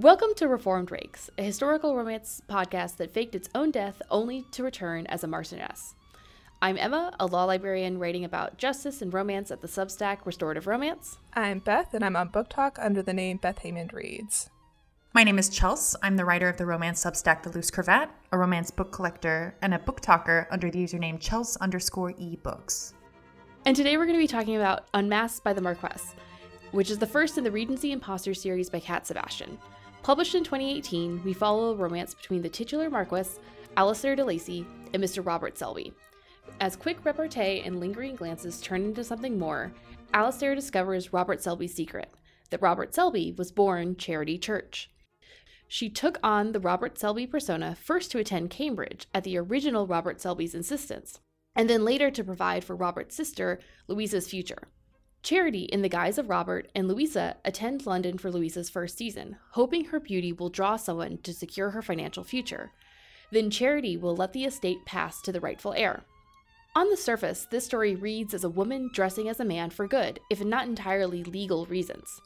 Welcome to Reformed Rakes, a historical romance podcast that faked its own death only to return as a Marchioness. I'm Emma, a law librarian writing about justice and romance at the Substack Restorative Romance. I'm Beth, and I'm on BookTok under the name Beth Haymond Reads. My name is Chels. I'm the writer of the romance Substack The Loose Cravat, a romance book collector, and a book talker under the username Chels underscore e books. And today we're going to be talking about Unmasked by the Marquess, which is the first in the Regency Imposter series by Cat Sebastian. Published in 2018, we follow a romance between the titular Marquess, Alistair de Lacey, and Mr. Robert Selby. As quick repartee and lingering glances turn into something more, Alistair discovers Robert Selby's secret that Robert Selby was born Charity Church. She took on the Robert Selby persona first to attend Cambridge at the original Robert Selby's insistence, and then later to provide for Robert's sister, Louisa's future. Charity, in the guise of Robert, and Louisa attend London for Louisa's first season, hoping her beauty will draw someone to secure her financial future. Then Charity will let the estate pass to the rightful heir. On the surface, this story reads as a woman dressing as a man for good, if not entirely legal reasons.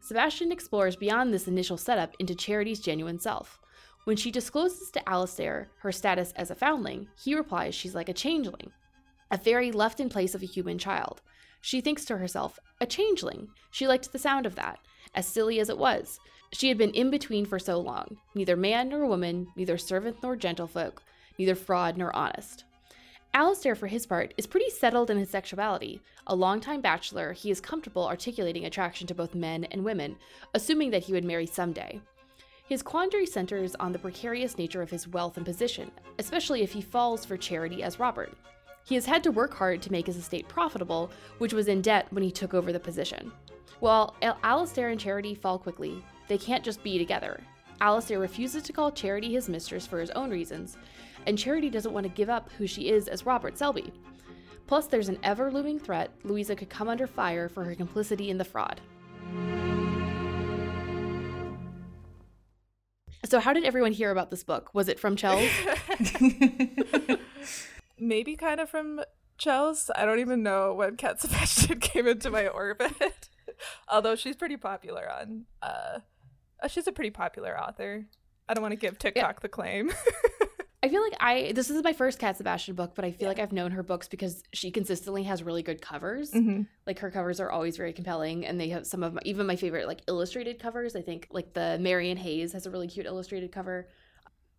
Sebastian explores beyond this initial setup into Charity's genuine self. When she discloses to Alistair her status as a foundling, he replies she's like a changeling, a fairy left in place of a human child. She thinks to herself, a changeling. She liked the sound of that, as silly as it was. She had been in between for so long, neither man nor woman, neither servant nor gentlefolk, neither fraud nor honest. Alistair, for his part, is pretty settled in his sexuality. A longtime bachelor, he is comfortable articulating attraction to both men and women, assuming that he would marry someday. His quandary centers on the precarious nature of his wealth and position, especially if he falls for charity as Robert. He has had to work hard to make his estate profitable, which was in debt when he took over the position. While Alistair and Charity fall quickly, they can't just be together. Alistair refuses to call Charity his mistress for his own reasons, and Charity doesn't want to give up who she is as Robert Selby. Plus, there's an ever looming threat Louisa could come under fire for her complicity in the fraud. So, how did everyone hear about this book? Was it from Chels? maybe kind of from Chels. I don't even know when Cat Sebastian came into my orbit. Although she's pretty popular on uh, uh she's a pretty popular author. I don't want to give TikTok yeah. the claim. I feel like I this is my first Cat Sebastian book, but I feel yeah. like I've known her books because she consistently has really good covers. Mm-hmm. Like her covers are always very compelling, and they have some of my, even my favorite like illustrated covers. I think like the Marian Hayes has a really cute illustrated cover.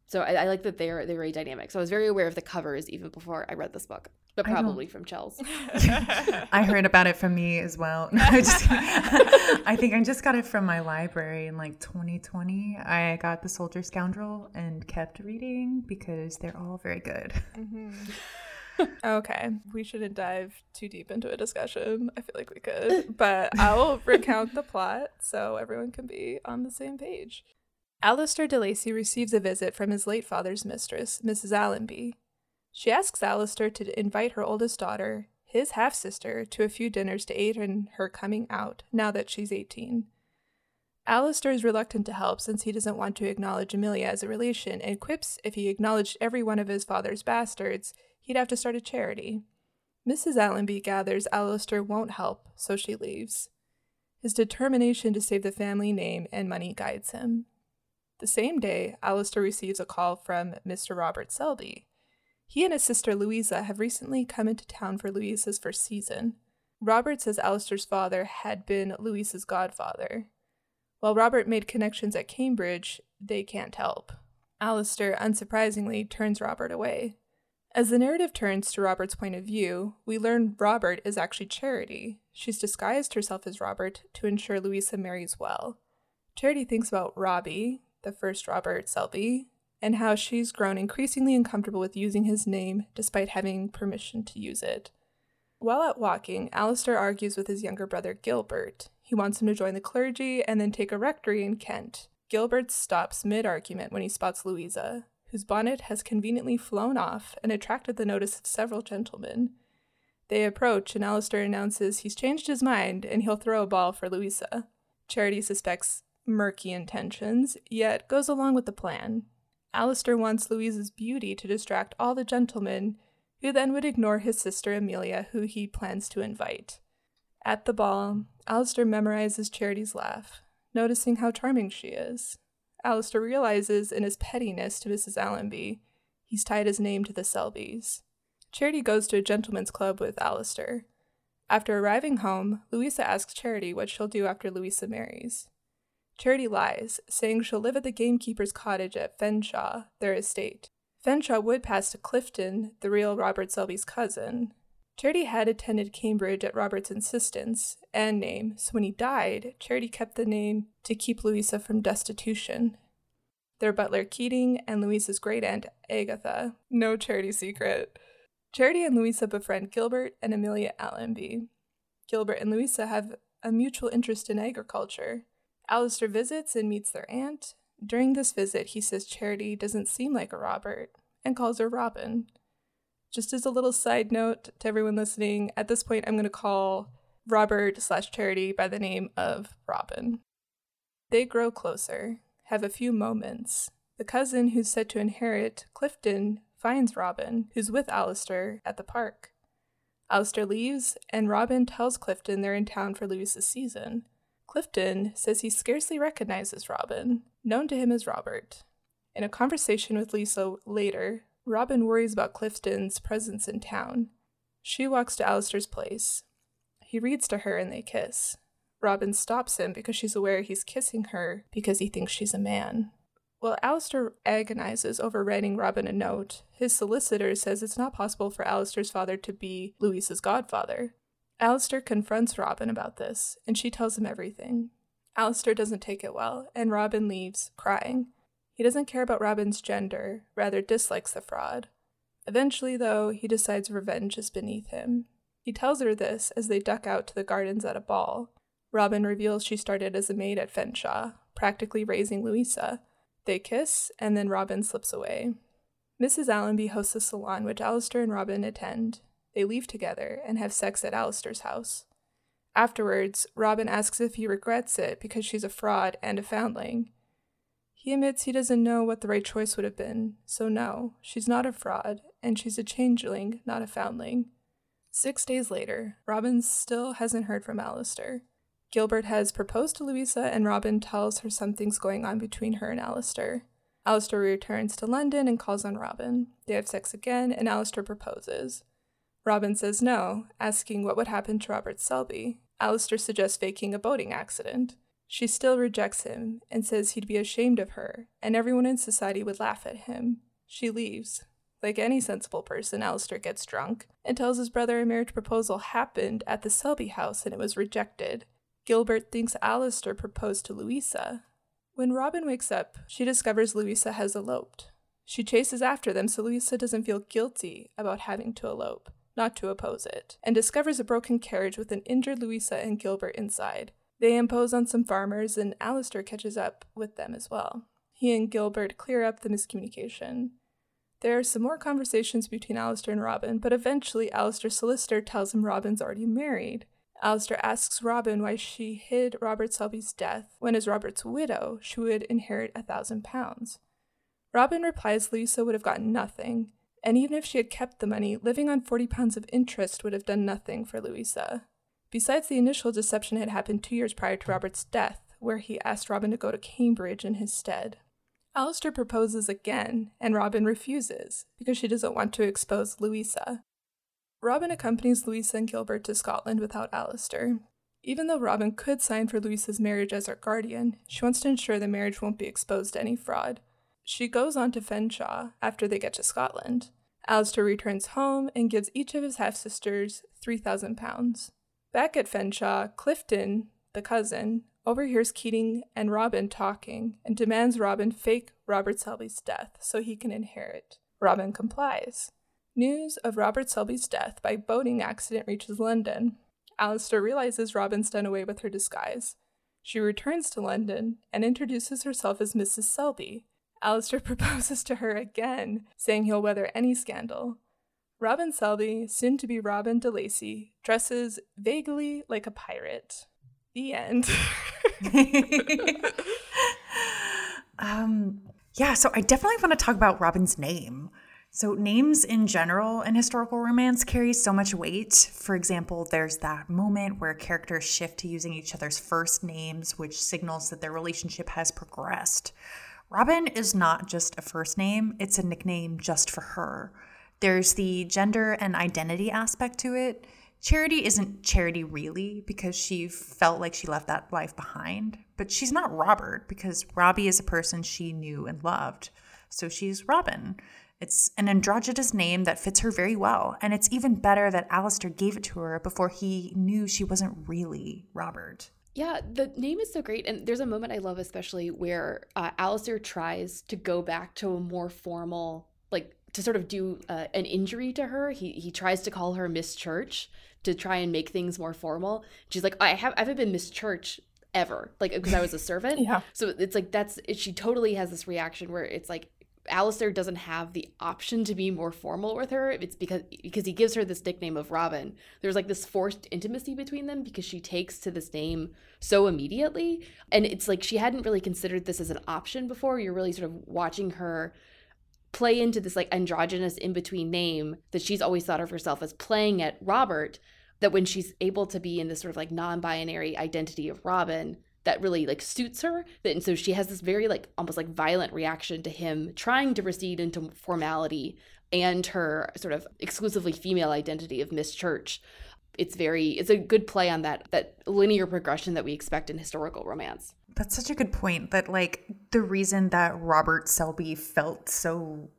So I, I, like that they're they're very dynamic. So I was very aware of the covers even before I read this book, but probably from Chels. I heard about it from me as well. No, I, just, I think I just got it from my library in like 2020. I got The Soldier's Scoundrel and kept reading because they're all very good. Mm-hmm. okay, we shouldn't dive too deep into a discussion. I feel like we could, but I'll recount the plot so everyone can be on the same page. Alistair de Lacey receives a visit from his late father's mistress, Mrs. Allenby. She asks Alistair to invite her oldest daughter, his half sister, to a few dinners to aid in her coming out now that she's 18. Alistair is reluctant to help since he doesn't want to acknowledge Amelia as a relation and quips if he acknowledged every one of his father's bastards, he'd have to start a charity. Mrs. Allenby gathers Alistair won't help, so she leaves. His determination to save the family name and money guides him. The same day, Alistair receives a call from Mr. Robert Selby. He and his sister Louisa have recently come into town for Louisa's first season. Robert says Alistair's father had been Louisa's godfather. While Robert made connections at Cambridge, they can't help. Alistair, unsurprisingly, turns Robert away. As the narrative turns to Robert's point of view, we learn Robert is actually Charity. She's disguised herself as Robert to ensure Louisa marries well. Charity thinks about Robbie, the first Robert Selby, and how she's grown increasingly uncomfortable with using his name despite having permission to use it. While out walking, Alistair argues with his younger brother Gilbert. He wants him to join the clergy and then take a rectory in Kent. Gilbert stops mid argument when he spots Louisa, whose bonnet has conveniently flown off and attracted the notice of several gentlemen. They approach, and Alistair announces he's changed his mind and he'll throw a ball for Louisa. Charity suspects murky intentions, yet goes along with the plan. Alistair wants Louisa's beauty to distract all the gentlemen, who then would ignore his sister Amelia, who he plans to invite. At the ball, Alistair memorizes Charity's laugh, noticing how charming she is. Alistair realizes in his pettiness to Mrs. Allenby, he's tied his name to the Selbys. Charity goes to a gentleman's club with Alistair. After arriving home, Louisa asks Charity what she'll do after Louisa marries. Charity lies, saying she'll live at the gamekeeper's cottage at Fenshaw, their estate. Fenshaw would pass to Clifton, the real Robert Selby's cousin. Charity had attended Cambridge at Robert's insistence and name, so when he died, Charity kept the name to keep Louisa from destitution. Their butler Keating and Louisa's great aunt Agatha. No charity secret. Charity and Louisa befriend Gilbert and Amelia Allenby. Gilbert and Louisa have a mutual interest in agriculture. Alistair visits and meets their aunt. During this visit, he says Charity doesn't seem like a Robert and calls her Robin. Just as a little side note to everyone listening, at this point, I'm going to call Robert slash Charity by the name of Robin. They grow closer, have a few moments. The cousin who's said to inherit Clifton finds Robin, who's with Alistair, at the park. Alistair leaves, and Robin tells Clifton they're in town for Louisa's season. Clifton says he scarcely recognizes Robin, known to him as Robert. In a conversation with Lisa later, Robin worries about Clifton's presence in town. She walks to Alistair's place. He reads to her and they kiss. Robin stops him because she's aware he's kissing her because he thinks she's a man. While Alistair agonizes over writing Robin a note, his solicitor says it's not possible for Alistair's father to be Louise's godfather. Alistair confronts Robin about this, and she tells him everything. Alistair doesn't take it well, and Robin leaves, crying. He doesn't care about Robin's gender, rather dislikes the fraud. Eventually, though, he decides revenge is beneath him. He tells her this as they duck out to the gardens at a ball. Robin reveals she started as a maid at Fenshaw, practically raising Louisa. They kiss, and then Robin slips away. Mrs. Allenby hosts a salon which Alistair and Robin attend. They leave together and have sex at Alistair's house. Afterwards, Robin asks if he regrets it because she's a fraud and a foundling. He admits he doesn't know what the right choice would have been, so no, she's not a fraud, and she's a changeling, not a foundling. Six days later, Robin still hasn't heard from Alistair. Gilbert has proposed to Louisa, and Robin tells her something's going on between her and Alistair. Alistair returns to London and calls on Robin. They have sex again, and Alistair proposes. Robin says no, asking what would happen to Robert Selby. Alistair suggests faking a boating accident. She still rejects him and says he'd be ashamed of her, and everyone in society would laugh at him. She leaves. Like any sensible person, Alistair gets drunk and tells his brother a marriage proposal happened at the Selby house and it was rejected. Gilbert thinks Alistair proposed to Louisa. When Robin wakes up, she discovers Louisa has eloped. She chases after them so Louisa doesn't feel guilty about having to elope not to oppose it, and discovers a broken carriage with an injured Louisa and Gilbert inside. They impose on some farmers, and Alistair catches up with them as well. He and Gilbert clear up the miscommunication. There are some more conversations between Alistair and Robin, but eventually Alistair's solicitor tells him Robin's already married. Alistair asks Robin why she hid Robert Selby's death when, as Robert's widow, she would inherit a thousand pounds. Robin replies Lisa would have gotten nothing, and even if she had kept the money, living on 40 pounds of interest would have done nothing for Louisa. Besides, the initial deception had happened two years prior to Robert's death, where he asked Robin to go to Cambridge in his stead. Alistair proposes again, and Robin refuses, because she doesn't want to expose Louisa. Robin accompanies Louisa and Gilbert to Scotland without Alistair. Even though Robin could sign for Louisa's marriage as her guardian, she wants to ensure the marriage won't be exposed to any fraud, she goes on to Fenshaw after they get to Scotland. Alistair returns home and gives each of his half sisters £3,000. Back at Fenshaw, Clifton, the cousin, overhears Keating and Robin talking and demands Robin fake Robert Selby's death so he can inherit. Robin complies. News of Robert Selby's death by boating accident reaches London. Alistair realizes Robin's done away with her disguise. She returns to London and introduces herself as Mrs. Selby, Alistair proposes to her again, saying he'll weather any scandal. Robin Selby, soon to be Robin de Lacey, dresses vaguely like a pirate. The end. um, yeah, so I definitely want to talk about Robin's name. So, names in general in historical romance carry so much weight. For example, there's that moment where characters shift to using each other's first names, which signals that their relationship has progressed. Robin is not just a first name, it's a nickname just for her. There's the gender and identity aspect to it. Charity isn't Charity really because she felt like she left that life behind, but she's not Robert because Robbie is a person she knew and loved. So she's Robin. It's an androgynous name that fits her very well, and it's even better that Alistair gave it to her before he knew she wasn't really Robert. Yeah, the name is so great. And there's a moment I love, especially where uh, Alistair tries to go back to a more formal, like to sort of do uh, an injury to her. He, he tries to call her Miss Church to try and make things more formal. She's like, I, have, I haven't been Miss Church ever, like because I was a servant. yeah. So it's like that's it, she totally has this reaction where it's like Alistair doesn't have the option to be more formal with her. It's because because he gives her this nickname of Robin. There's like this forced intimacy between them because she takes to this name so immediately. And it's like she hadn't really considered this as an option before. You're really sort of watching her play into this like androgynous in between name that she's always thought of herself as playing at Robert. That when she's able to be in this sort of like non binary identity of Robin, that really like suits her. And so she has this very like almost like violent reaction to him trying to recede into formality and her sort of exclusively female identity of miss church. It's very it's a good play on that that linear progression that we expect in historical romance. That's such a good point that like the reason that robert selby felt so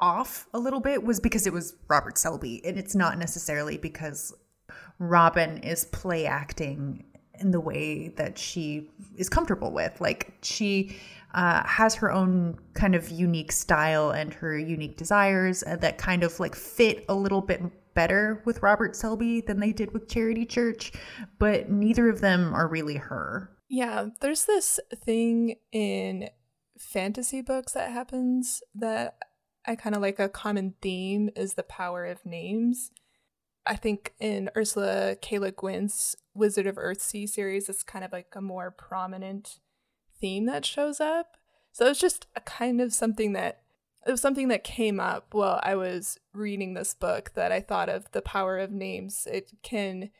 off a little bit was because it was robert selby and it's not necessarily because robin is play acting in the way that she is comfortable with. Like she uh, has her own kind of unique style and her unique desires uh, that kind of like fit a little bit better with Robert Selby than they did with Charity Church, but neither of them are really her. Yeah, there's this thing in fantasy books that happens that I kind of like a common theme is the power of names. I think in Ursula K. Le Guin's Wizard of Earthsea series, it's kind of like a more prominent theme that shows up. So it's just a kind of something that it was something that came up while I was reading this book that I thought of the power of names. It can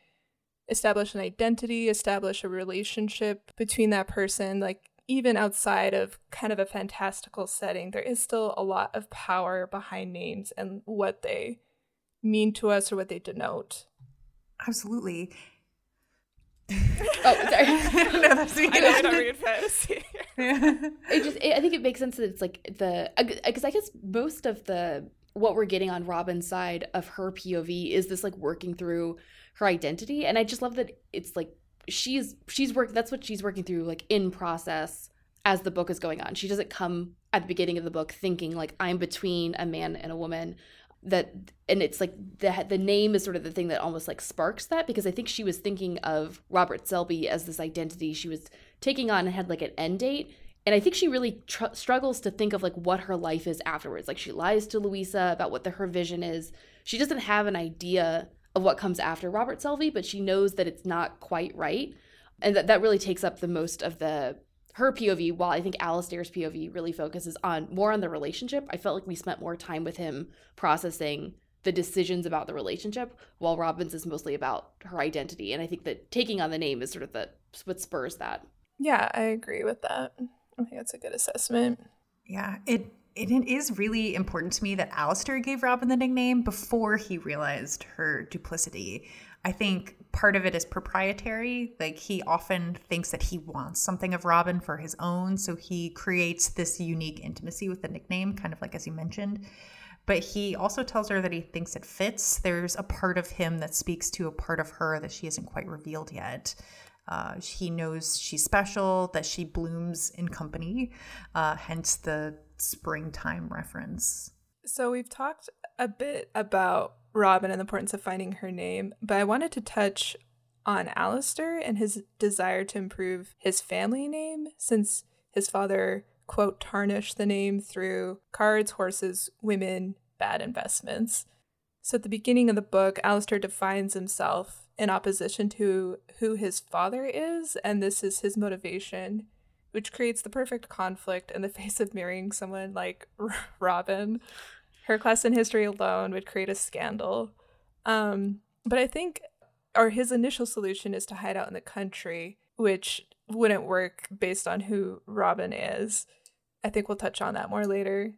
establish an identity, establish a relationship between that person, like even outside of kind of a fantastical setting, there is still a lot of power behind names and what they mean to us or what they denote. Absolutely. oh, sorry. no, that's me. I know I read fantasy. it just, it, I think it makes sense that it's like the, because I guess most of the what we're getting on Robin's side of her POV is this like working through her identity, and I just love that it's like she's she's working. That's what she's working through, like in process as the book is going on. She doesn't come at the beginning of the book thinking like I'm between a man and a woman that and it's like the the name is sort of the thing that almost like sparks that because I think she was thinking of Robert Selby as this identity she was taking on and had like an end date. And I think she really tr- struggles to think of like what her life is afterwards. Like she lies to Louisa about what the, her vision is. She doesn't have an idea of what comes after Robert Selby but she knows that it's not quite right. And that that really takes up the most of the her POV, while I think Alistair's POV really focuses on more on the relationship, I felt like we spent more time with him processing the decisions about the relationship, while Robin's is mostly about her identity. And I think that taking on the name is sort of the what spurs that. Yeah, I agree with that. I think that's a good assessment. Yeah, it it is really important to me that Alistair gave Robin the nickname before he realized her duplicity. I think part of it is proprietary. Like he often thinks that he wants something of Robin for his own. So he creates this unique intimacy with the nickname, kind of like as you mentioned. But he also tells her that he thinks it fits. There's a part of him that speaks to a part of her that she hasn't quite revealed yet. Uh, he knows she's special, that she blooms in company, uh, hence the springtime reference. So we've talked a bit about Robin and the importance of finding her name, but I wanted to touch on Alistair and his desire to improve his family name since his father, quote, tarnished the name through cards, horses, women, bad investments. So at the beginning of the book, Alistair defines himself in opposition to who his father is, and this is his motivation, which creates the perfect conflict in the face of marrying someone like Robin. Her class in history alone would create a scandal. Um, but I think or his initial solution is to hide out in the country, which wouldn't work based on who Robin is. I think we'll touch on that more later.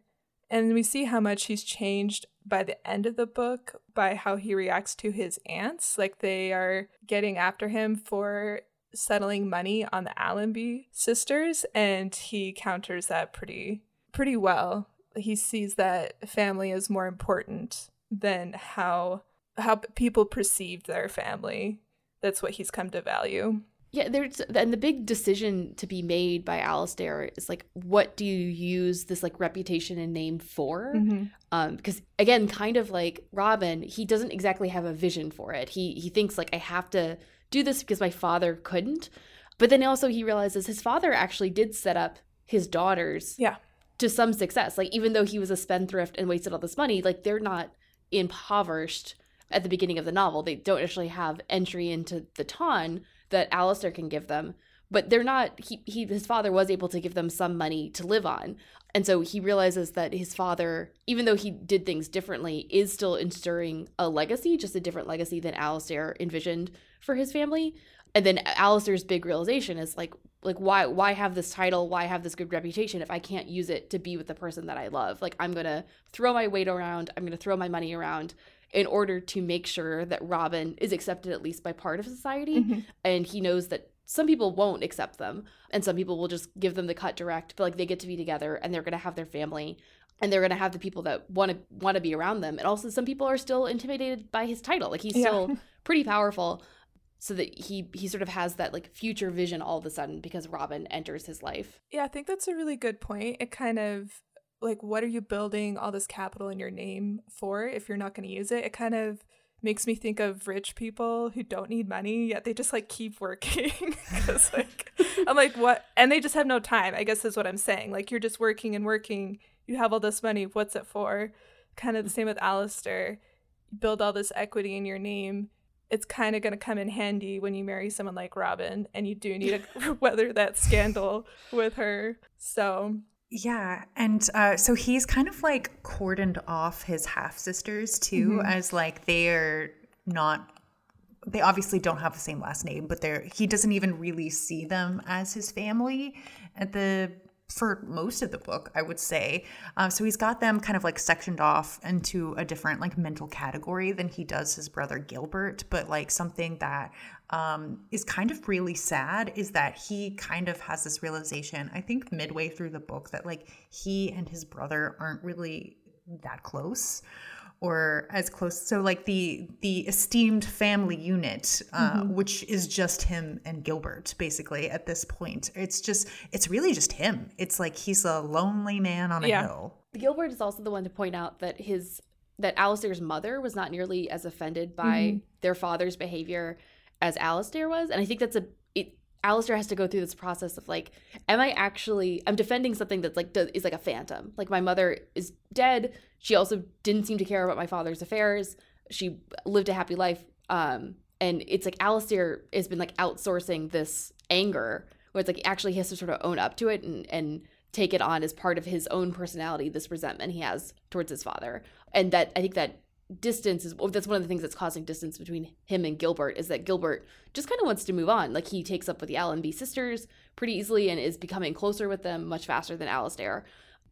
And we see how much he's changed by the end of the book by how he reacts to his aunts. Like they are getting after him for settling money on the Allenby sisters, and he counters that pretty pretty well. He sees that family is more important than how how people perceived their family. That's what he's come to value. Yeah, there's and the big decision to be made by Alistair is like, what do you use this like reputation and name for? Mm-hmm. Um, because again, kind of like Robin, he doesn't exactly have a vision for it. He he thinks like I have to do this because my father couldn't, but then also he realizes his father actually did set up his daughters, yeah, to some success. Like even though he was a spendthrift and wasted all this money, like they're not impoverished at the beginning of the novel. They don't actually have entry into the ton that Alistair can give them, but they're not. He, he his father was able to give them some money to live on, and so he realizes that his father, even though he did things differently, is still ensuring a legacy, just a different legacy than Alistair envisioned for his family. And then Alistair's big realization is like, like why why have this title? Why have this good reputation if I can't use it to be with the person that I love? Like I'm gonna throw my weight around. I'm gonna throw my money around in order to make sure that Robin is accepted at least by part of society. Mm-hmm. And he knows that some people won't accept them and some people will just give them the cut direct, but like they get to be together and they're going to have their family and they're going to have the people that want to want to be around them. And also some people are still intimidated by his title. Like he's yeah. still pretty powerful so that he he sort of has that like future vision all of a sudden because Robin enters his life. Yeah, I think that's a really good point. It kind of like what are you building all this capital in your name for if you're not going to use it? It kind of makes me think of rich people who don't need money yet they just like keep working. Because like i'm like what and they just have no time i guess is what i'm saying. Like you're just working and working. You have all this money. What's it for? Kind of the mm. same with Alistair. Build all this equity in your name it's kind of going to come in handy when you marry someone like robin and you do need to weather that scandal with her so yeah, and uh, so he's kind of like cordoned off his half sisters too, mm-hmm. as like they're not. They obviously don't have the same last name, but they're he doesn't even really see them as his family at the for most of the book, I would say. Um, so he's got them kind of like sectioned off into a different like mental category than he does his brother Gilbert. But like something that um, is kind of really sad is that he kind of has this realization, I think midway through the book, that like he and his brother aren't really that close or as close so like the the esteemed family unit uh, mm-hmm. which is just him and gilbert basically at this point it's just it's really just him it's like he's a lonely man on a yeah. hill gilbert is also the one to point out that his that Alistair's mother was not nearly as offended by mm-hmm. their father's behavior as Alistair was and i think that's a Alistair has to go through this process of like, am I actually I'm defending something that's like is like a phantom. Like my mother is dead. She also didn't seem to care about my father's affairs. She lived a happy life. Um, and it's like Alistair has been like outsourcing this anger where it's like actually he has to sort of own up to it and and take it on as part of his own personality, this resentment he has towards his father. And that I think that distance is that's one of the things that's causing distance between him and Gilbert is that Gilbert just kind of wants to move on. Like he takes up with the Allenby sisters pretty easily and is becoming closer with them much faster than Alistair.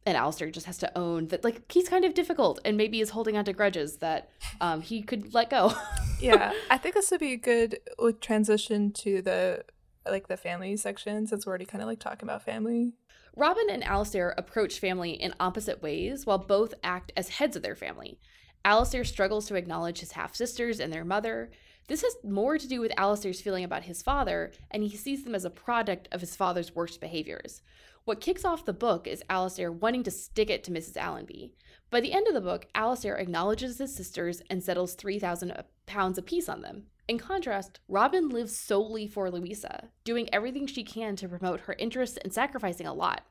And Alistair just has to own that like he's kind of difficult and maybe is holding on to grudges that um, he could let go. yeah, I think this would be a good transition to the like the family section since we're already kind of like talking about family. Robin and Alistair approach family in opposite ways while both act as heads of their family. Alistair struggles to acknowledge his half sisters and their mother. This has more to do with Alistair's feeling about his father, and he sees them as a product of his father's worst behaviors. What kicks off the book is Alistair wanting to stick it to Mrs. Allenby. By the end of the book, Alistair acknowledges his sisters and settles 3,000 pounds apiece on them. In contrast, Robin lives solely for Louisa, doing everything she can to promote her interests and sacrificing a lot.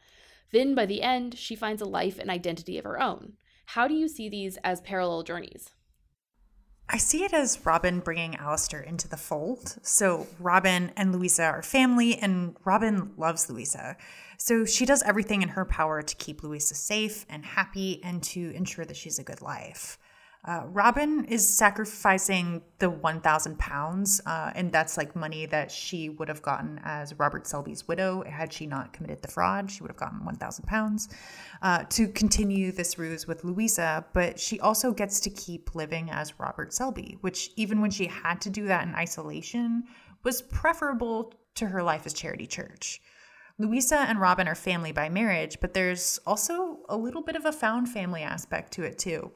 Then, by the end, she finds a life and identity of her own. How do you see these as parallel journeys? I see it as Robin bringing Alistair into the fold. So Robin and Louisa are family, and Robin loves Louisa. So she does everything in her power to keep Louisa safe and happy and to ensure that she's a good life. Uh, Robin is sacrificing the 1,000 pounds, uh, and that's like money that she would have gotten as Robert Selby's widow had she not committed the fraud. She would have gotten 1,000 pounds uh, to continue this ruse with Louisa, but she also gets to keep living as Robert Selby, which, even when she had to do that in isolation, was preferable to her life as Charity Church. Louisa and Robin are family by marriage, but there's also a little bit of a found family aspect to it, too.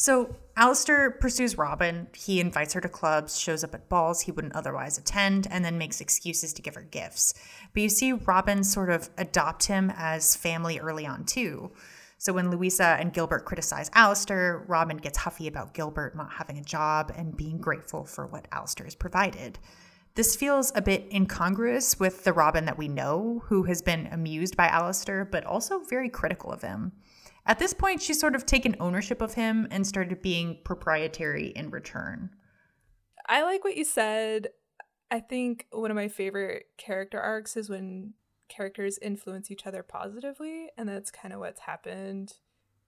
So Alistair pursues Robin. He invites her to clubs, shows up at balls he wouldn't otherwise attend, and then makes excuses to give her gifts. But you see Robin sort of adopt him as family early on, too. So when Louisa and Gilbert criticize Alistair, Robin gets huffy about Gilbert not having a job and being grateful for what Alistair has provided. This feels a bit incongruous with the Robin that we know, who has been amused by Alistair, but also very critical of him. At this point, she's sort of taken ownership of him and started being proprietary in return. I like what you said. I think one of my favorite character arcs is when characters influence each other positively, and that's kind of what's happened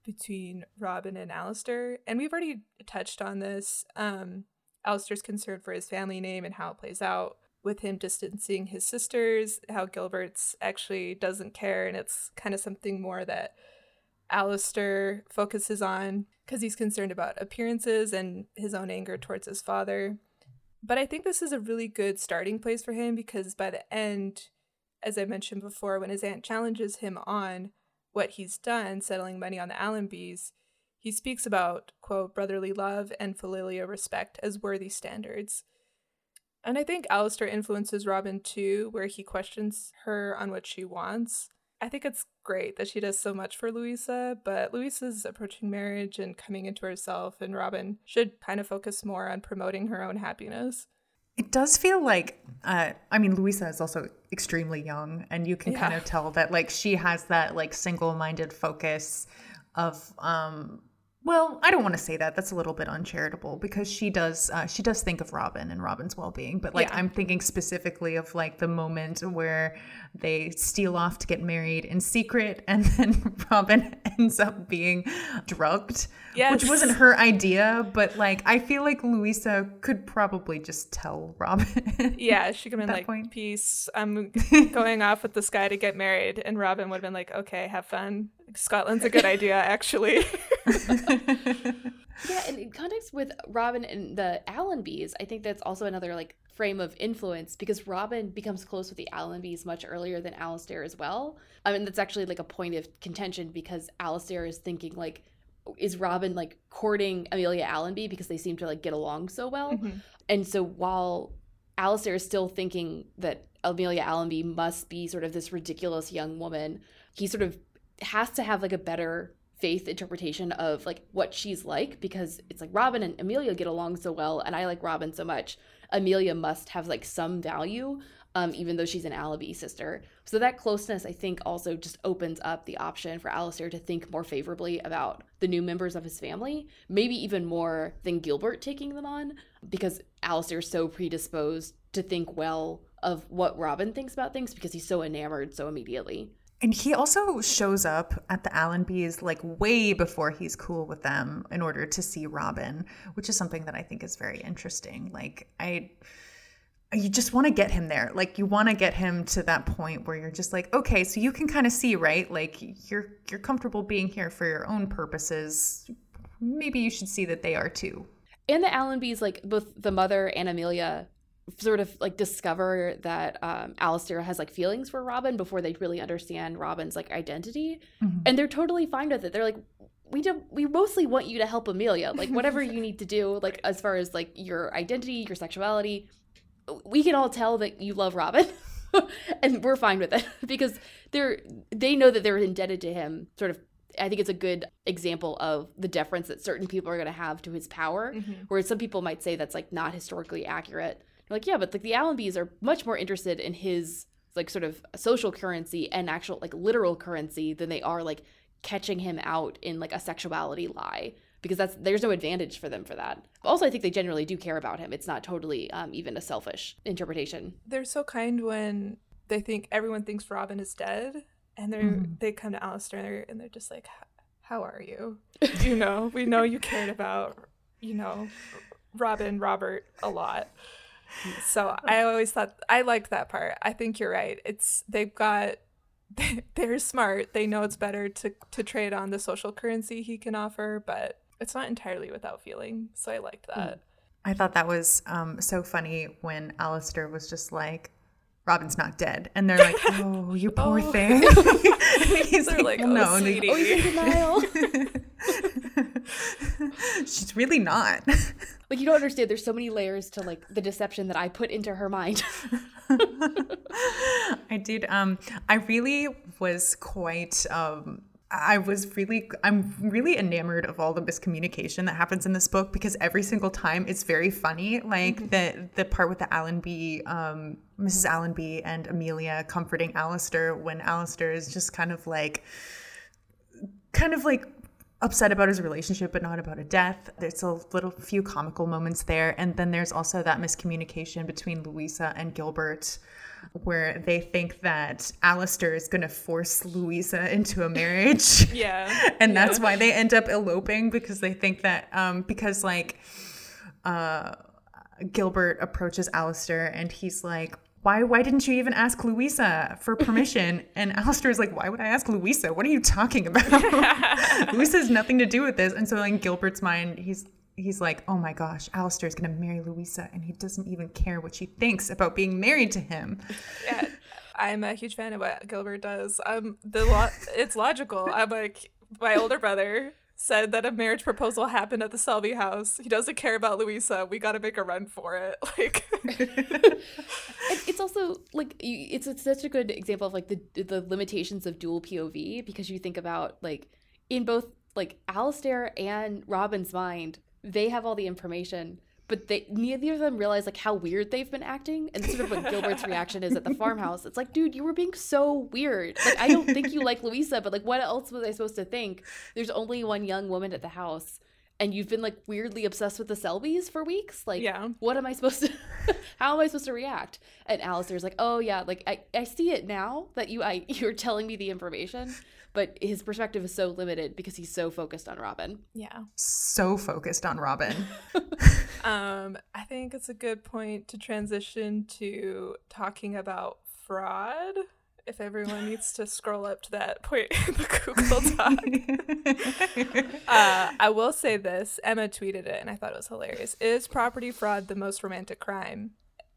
between Robin and Alistair. And we've already touched on this. Um, Alistair's concern for his family name and how it plays out with him distancing his sisters, how Gilbert's actually doesn't care, and it's kind of something more that Alistair focuses on because he's concerned about appearances and his own anger towards his father. But I think this is a really good starting place for him because by the end, as I mentioned before, when his aunt challenges him on what he's done, settling money on the Allenbys, he speaks about, quote, brotherly love and filial respect as worthy standards. And I think Alistair influences Robin too, where he questions her on what she wants. I think it's great that she does so much for Louisa, but Louisa's approaching marriage and coming into herself, and Robin should kind of focus more on promoting her own happiness. It does feel like, uh, I mean, Louisa is also extremely young, and you can yeah. kind of tell that, like, she has that, like, single minded focus of, um, well, I don't want to say that. That's a little bit uncharitable because she does uh, she does think of Robin and Robin's well being. But like yeah. I'm thinking specifically of like the moment where they steal off to get married in secret, and then Robin ends up being drugged, yes. which wasn't her idea. But like I feel like Louisa could probably just tell Robin. yeah, she could have been like, point. "Peace, I'm going off with this guy to get married," and Robin would have been like, "Okay, have fun." Scotland's a good idea, actually. yeah, and in context with Robin and the Allenbys, I think that's also another like frame of influence because Robin becomes close with the Allenbys much earlier than Alistair as well. I mean, that's actually like a point of contention because Alistair is thinking like, is Robin like courting Amelia Allenby because they seem to like get along so well? Mm-hmm. And so while Alistair is still thinking that Amelia Allenby must be sort of this ridiculous young woman, he sort of has to have like a better faith interpretation of like what she's like because it's like Robin and Amelia get along so well and I like Robin so much. Amelia must have like some value um, even though she's an Allenby sister. So that closeness, I think, also just opens up the option for Alistair to think more favorably about the new members of his family, maybe even more than Gilbert taking them on, because Alistair's so predisposed to think well of what Robin thinks about things because he's so enamored so immediately. And he also shows up at the Allenbys like way before he's cool with them in order to see Robin, which is something that I think is very interesting. Like I you just want to get him there. Like you want to get him to that point where you're just like, okay, so you can kind of see, right? Like you're you're comfortable being here for your own purposes. Maybe you should see that they are too. And the Allenbys, like both the mother and Amelia, sort of like discover that um Alistair has like feelings for Robin before they really understand Robin's like identity. Mm-hmm. And they're totally fine with it. They're like we do we mostly want you to help Amelia. Like whatever you need to do, like as far as like your identity, your sexuality, we can all tell that you love Robin. and we're fine with it because they're they know that they're indebted to him sort of I think it's a good example of the deference that certain people are going to have to his power, mm-hmm. whereas some people might say that's like not historically accurate like, yeah, but like the Allenbys are much more interested in his like sort of social currency and actual like literal currency than they are like catching him out in like a sexuality lie because that's there's no advantage for them for that. Also, I think they generally do care about him. It's not totally um, even a selfish interpretation. They're so kind when they think everyone thinks Robin is dead, and they mm-hmm. they come to Alistair and they're, and they're just like, "How are you? you know, we know you cared about you know Robin Robert a lot." So I always thought I liked that part. I think you're right. It's they've got they're smart. They know it's better to to trade on the social currency he can offer, but it's not entirely without feeling. So I liked that. I thought that was um, so funny when Alistair was just like, Robin's not dead. And they're like, oh, you poor oh. thing. he's like, like, oh, no. Sweetie. Oh, he's in denial. She's really not. Like, you don't understand. There's so many layers to, like, the deception that I put into her mind. I did. Um, I really was quite um I was really, I'm really enamored of all the miscommunication that happens in this book because every single time it's very funny. Like mm-hmm. the the part with the Allenby, um, Mrs. Allenby and Amelia comforting Alistair when Alistair is just kind of like, kind of like upset about his relationship but not about a death. There's a little few comical moments there, and then there's also that miscommunication between Louisa and Gilbert where they think that Alistair is going to force Louisa into a marriage. yeah. and yeah. that's why they end up eloping because they think that, um, because like, uh, Gilbert approaches Alistair and he's like, why why didn't you even ask Louisa for permission? And Alistair is like, why would I ask Louisa? What are you talking about? Louisa has nothing to do with this. And so in Gilbert's mind, he's he's like, oh my gosh, Alistair's gonna marry Louisa, and he doesn't even care what she thinks about being married to him. Yeah, I'm a huge fan of what Gilbert does. Um, the lo- it's logical. I'm like my older brother said that a marriage proposal happened at the Selby house. He doesn't care about Louisa. We got to make a run for it. Like, it's also like it's, it's such a good example of like the the limitations of dual POV because you think about like in both like Alistair and Robin's mind they have all the information but they neither of them realize like how weird they've been acting and sort of what Gilbert's reaction is at the farmhouse. It's like, dude, you were being so weird. Like I don't think you like Louisa, but like what else was I supposed to think? There's only one young woman at the house and you've been like weirdly obsessed with the Selbys for weeks. Like, yeah. what am I supposed to how am I supposed to react? And Alistair's like, oh yeah, like I, I see it now that you I you're telling me the information but his perspective is so limited because he's so focused on Robin. Yeah. So focused on Robin. um, I think it's a good point to transition to talking about fraud. If everyone needs to scroll up to that point in the Google Doc. uh, I will say this Emma tweeted it and I thought it was hilarious. Is property fraud the most romantic crime?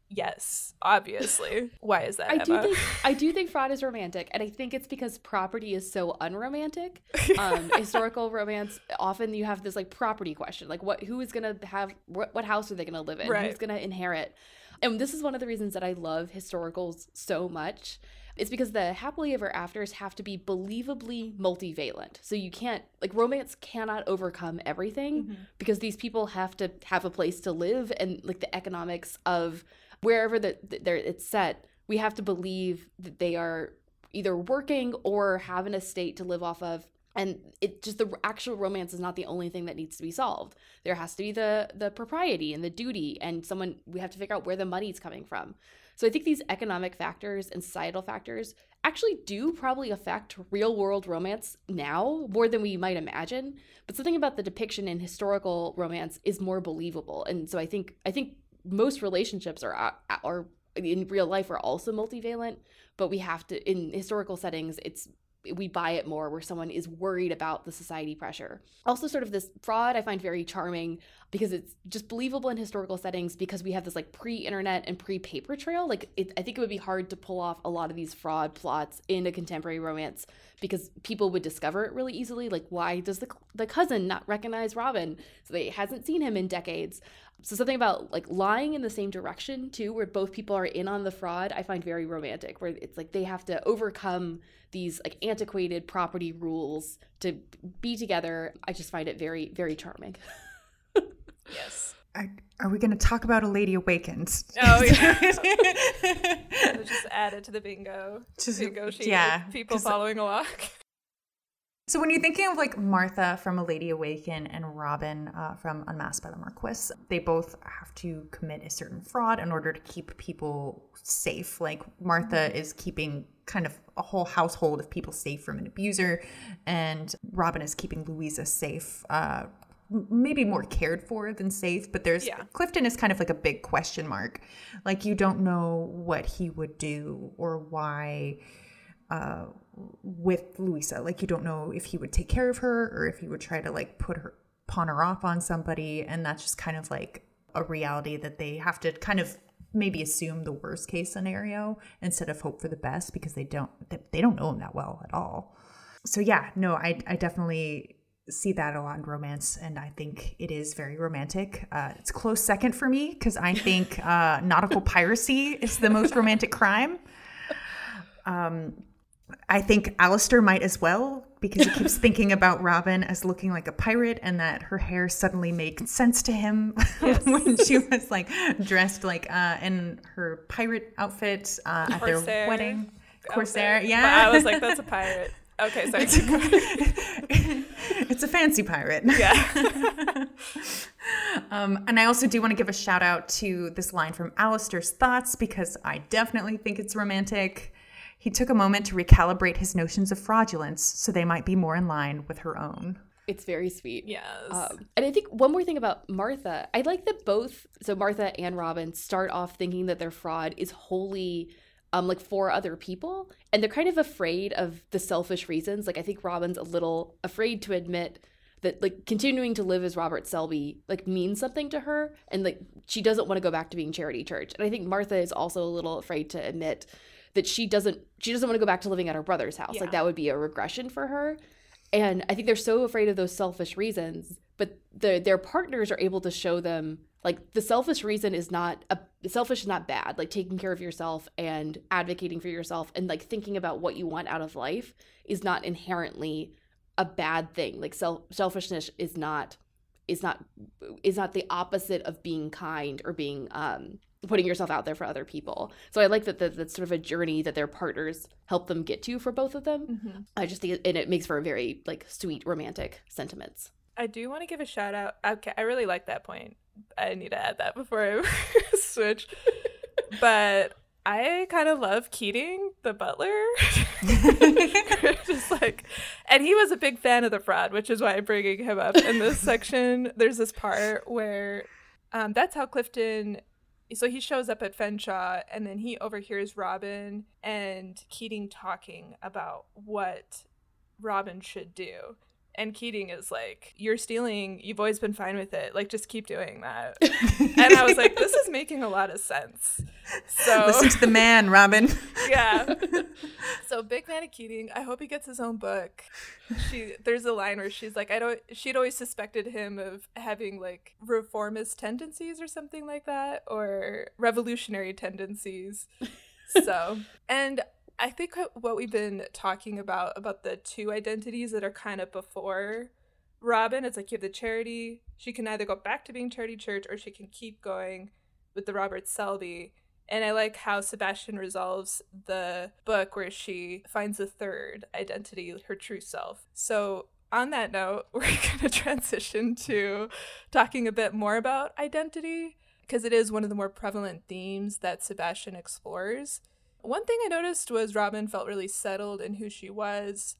Yes, obviously. Why is that? I Emma? do think I do think fraud is romantic, and I think it's because property is so unromantic. Um, historical romance often you have this like property question, like what who is gonna have what, what house are they gonna live in? Right. Who's gonna inherit? And this is one of the reasons that I love historicals so much. It's because the happily ever afters have to be believably multivalent. So you can't like romance cannot overcome everything mm-hmm. because these people have to have a place to live and like the economics of wherever that it's set, we have to believe that they are either working or have an estate to live off of. And it just the actual romance is not the only thing that needs to be solved. There has to be the the propriety and the duty and someone we have to figure out where the money's coming from. So i think these economic factors and societal factors actually do probably affect real world romance now more than we might imagine. But something about the depiction in historical romance is more believable. And so i think i think most relationships are uh, are in real life are also multivalent, but we have to in historical settings it's we buy it more where someone is worried about the society pressure. Also, sort of this fraud I find very charming because it's just believable in historical settings because we have this like pre internet and pre paper trail. Like, it, I think it would be hard to pull off a lot of these fraud plots in a contemporary romance because people would discover it really easily. Like, why does the, the cousin not recognize Robin? So they hasn't seen him in decades. So something about like lying in the same direction too, where both people are in on the fraud, I find very romantic. Where it's like they have to overcome these like antiquated property rules to be together. I just find it very very charming. yes. Are, are we going to talk about a lady awakens? Oh yeah. just add it to the bingo. Just, bingo sheet. Yeah. People following along. So when you're thinking of like Martha from A Lady Awaken and Robin uh, from Unmasked by the Marquess, they both have to commit a certain fraud in order to keep people safe. Like Martha is keeping kind of a whole household of people safe from an abuser, and Robin is keeping Louisa safe. Uh, maybe more cared for than safe but there's yeah. clifton is kind of like a big question mark like you don't know what he would do or why uh, with Louisa. Like you don't know if he would take care of her or if he would try to like put her pawn her off on somebody, and that's just kind of like a reality that they have to kind of maybe assume the worst case scenario instead of hope for the best because they don't they don't know him that well at all. So yeah, no, I I definitely see that a lot in romance and i think it is very romantic uh, it's close second for me because i think uh, nautical piracy is the most romantic crime um, I think Alistair might as well because he keeps thinking about Robin as looking like a pirate and that her hair suddenly made sense to him yes. when she was like dressed like uh, in her pirate outfit uh, at their wedding. Corsair, outfit. yeah. But I was like, that's a pirate. Okay, sorry. it's a fancy pirate. Yeah. um, and I also do want to give a shout out to this line from Alistair's thoughts because I definitely think it's romantic. He took a moment to recalibrate his notions of fraudulence so they might be more in line with her own. It's very sweet. Yes. Um, and I think one more thing about Martha, I like that both, so Martha and Robin start off thinking that their fraud is wholly um, like for other people. And they're kind of afraid of the selfish reasons. Like I think Robin's a little afraid to admit that like continuing to live as Robert Selby like means something to her and like she doesn't want to go back to being charity church. And I think Martha is also a little afraid to admit that she doesn't she doesn't want to go back to living at her brother's house. Yeah. Like that would be a regression for her. And I think they're so afraid of those selfish reasons, but the, their partners are able to show them like the selfish reason is not a selfish is not bad. Like taking care of yourself and advocating for yourself and like thinking about what you want out of life is not inherently a bad thing. Like self selfishness is not is not is not the opposite of being kind or being um putting yourself out there for other people. So I like that, that that's sort of a journey that their partners help them get to for both of them. Mm-hmm. I just think and it makes for a very like sweet romantic sentiments. I do want to give a shout out. Okay, I really like that point. I need to add that before I switch. but I kind of love Keating, the butler. Just like, and he was a big fan of the fraud, which is why I'm bringing him up in this section. There's this part where um, that's how Clifton so he shows up at Fenshaw and then he overhears Robin and Keating talking about what Robin should do. And Keating is like, You're stealing. You've always been fine with it. Like, just keep doing that. and I was like, This is making a lot of sense. So listen to the man, Robin. yeah. So big fan of Keating. I hope he gets his own book. She there's a line where she's like, I don't she'd always suspected him of having like reformist tendencies or something like that, or revolutionary tendencies. So and I think what we've been talking about about the two identities that are kind of before Robin, it's like you have the charity. She can either go back to being charity church or she can keep going with the Robert Selby. And I like how Sebastian resolves the book where she finds the third identity, her true self. So, on that note, we're going to transition to talking a bit more about identity because it is one of the more prevalent themes that Sebastian explores. One thing I noticed was Robin felt really settled in who she was.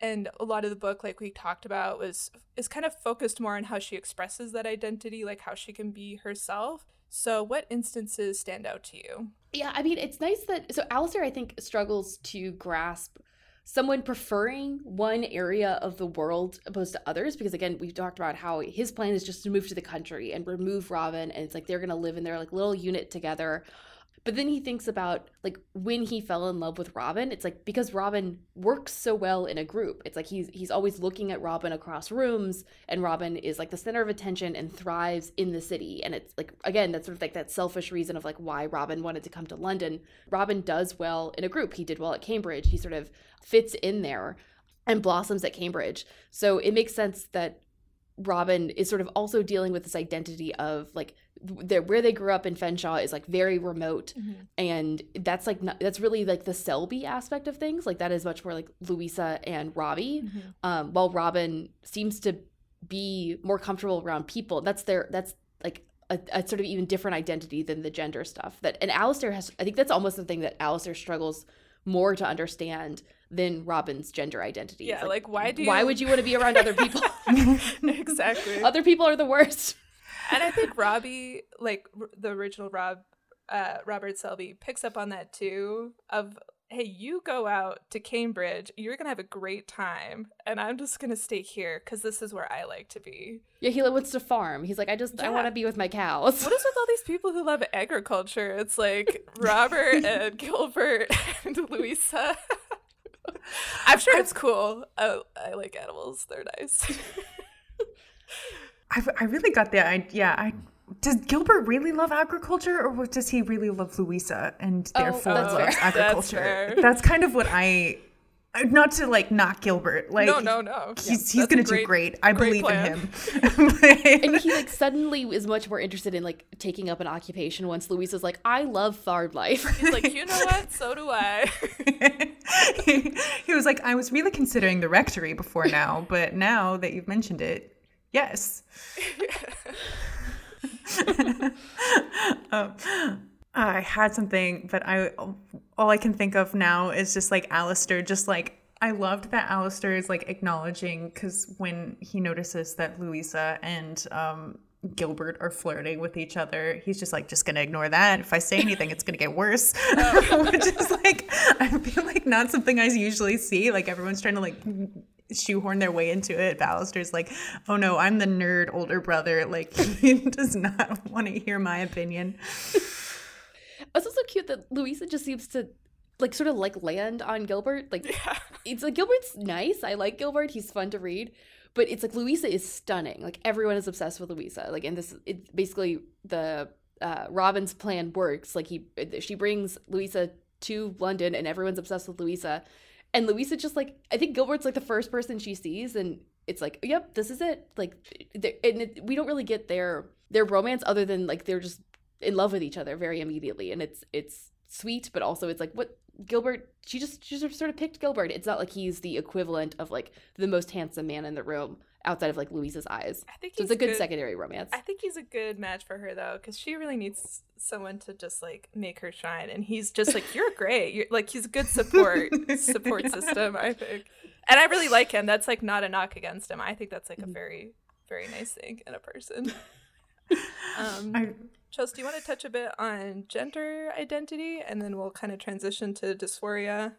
And a lot of the book, like we talked about, was is kind of focused more on how she expresses that identity, like how she can be herself. So, what instances stand out to you? Yeah, I mean, it's nice that so Alistair, I think, struggles to grasp someone preferring one area of the world opposed to others because again we've talked about how his plan is just to move to the country and remove robin and it's like they're going to live in their like little unit together but then he thinks about like when he fell in love with Robin, it's like because Robin works so well in a group. It's like he's he's always looking at Robin across rooms and Robin is like the center of attention and thrives in the city. And it's like again, that's sort of like that selfish reason of like why Robin wanted to come to London. Robin does well in a group. He did well at Cambridge. He sort of fits in there and blossoms at Cambridge. So it makes sense that Robin is sort of also dealing with this identity of like the, where they grew up in Fenshaw is like very remote, mm-hmm. and that's like not, that's really like the Selby aspect of things. Like that is much more like Louisa and Robbie, mm-hmm. um, while Robin seems to be more comfortable around people. That's their that's like a, a, sort of even different identity than the gender stuff. That and Alistair has. I think that's almost the thing that Alistair struggles more to understand than Robin's gender identity. Yeah, like, like, why do why would you want to be around other people? exactly. other people are the worst. And I think Robbie, like the original Rob, uh, Robert Selby, picks up on that too. Of hey, you go out to Cambridge, you're gonna have a great time, and I'm just gonna stay here because this is where I like to be. Yeah, he wants to farm. He's like, I just, yeah. I want to be with my cows. What is with all these people who love agriculture? It's like Robert and Gilbert and Louisa. I'm sure it's cool. I, I like animals; they're nice. I, I really got the idea. I does Gilbert really love agriculture, or does he really love Louisa and oh, therefore oh, loves agriculture? That's, that's, kind of what I. Not to like knock Gilbert, like no, no, no. He's yeah, he's gonna great, do great. I great believe plan. in him. and he like suddenly is much more interested in like taking up an occupation once Louisa's like, I love farm life. He's like, you know what? So do I. he, he was like, I was really considering the rectory before now, but now that you've mentioned it, yes. um, I had something, but I all I can think of now is just like Alistair, just like I loved that Alistair is like acknowledging because when he notices that Louisa and um, Gilbert are flirting with each other, he's just like, just gonna ignore that. If I say anything, it's gonna get worse. Oh. Which is like, I feel like not something I usually see. Like everyone's trying to like shoehorn their way into it. Alistair's like, oh no, I'm the nerd older brother. Like he does not want to hear my opinion. It's also cute that Louisa just seems to like sort of like land on Gilbert. Like yeah. it's like Gilbert's nice. I like Gilbert. He's fun to read. But it's like Louisa is stunning. Like everyone is obsessed with Louisa. Like and this it basically the uh, Robin's plan works. Like he she brings Louisa to London and everyone's obsessed with Louisa and Louisa just like I think Gilbert's like the first person she sees, and it's like, yep, this is it. Like, and it, we don't really get their their romance other than like they're just in love with each other very immediately, and it's it's sweet, but also it's like what Gilbert. She just she just sort of picked Gilbert. It's not like he's the equivalent of like the most handsome man in the room outside of like Louise's eyes. I think so it's a good, good, secondary romance. I think he's a good match for her though, because she really needs someone to just like make her shine, and he's just like, "You're great." You're like he's a good support support yeah. system. I think, and I really like him. That's like not a knock against him. I think that's like a mm-hmm. very very nice thing in a person. um, I, Chelsea, do you want to touch a bit on gender identity, and then we'll kind of transition to dysphoria?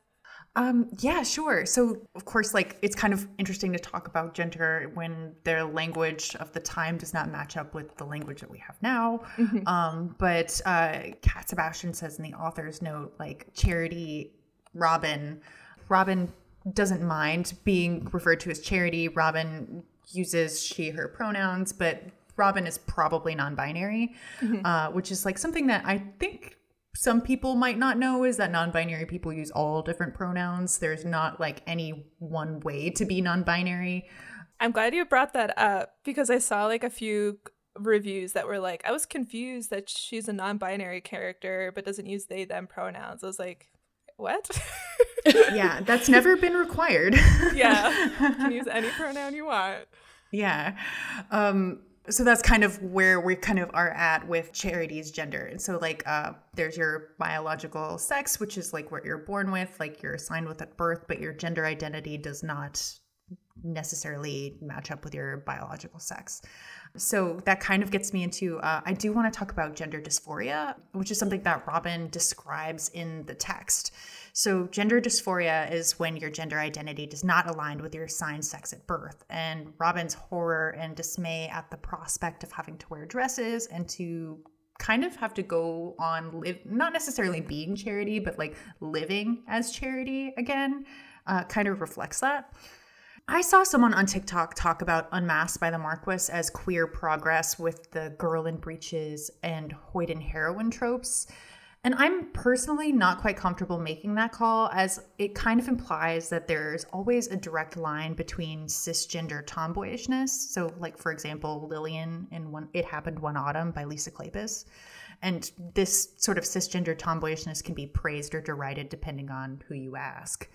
Um, yeah, sure. So, of course, like it's kind of interesting to talk about gender when their language of the time does not match up with the language that we have now. Mm-hmm. Um, but uh, Cat Sebastian says in the author's note, like Charity, Robin, Robin doesn't mind being referred to as Charity. Robin uses she, her pronouns, but Robin is probably non binary, mm-hmm. uh, which is like something that I think some people might not know is that non-binary people use all different pronouns. There's not like any one way to be non-binary. I'm glad you brought that up because I saw like a few reviews that were like, I was confused that she's a non-binary character but doesn't use they them pronouns. I was like, what? yeah, that's never been required. yeah. You can use any pronoun you want. Yeah. Um so that's kind of where we kind of are at with charity's gender. And so like uh, there's your biological sex which is like what you're born with like you're assigned with at birth but your gender identity does not necessarily match up with your biological sex. So that kind of gets me into uh, i do want to talk about gender dysphoria which is something that robin describes in the text so, gender dysphoria is when your gender identity does not align with your assigned sex at birth. And Robin's horror and dismay at the prospect of having to wear dresses and to kind of have to go on live not necessarily being charity but like living as charity again uh, kind of reflects that I saw someone on TikTok talk about Unmasked by the Marquess as queer progress with the girl in breeches and hoyden heroine tropes. And I'm personally not quite comfortable making that call, as it kind of implies that there's always a direct line between cisgender tomboyishness. So, like for example, Lillian in one, "It Happened One Autumn" by Lisa Kleypas, and this sort of cisgender tomboyishness can be praised or derided depending on who you ask,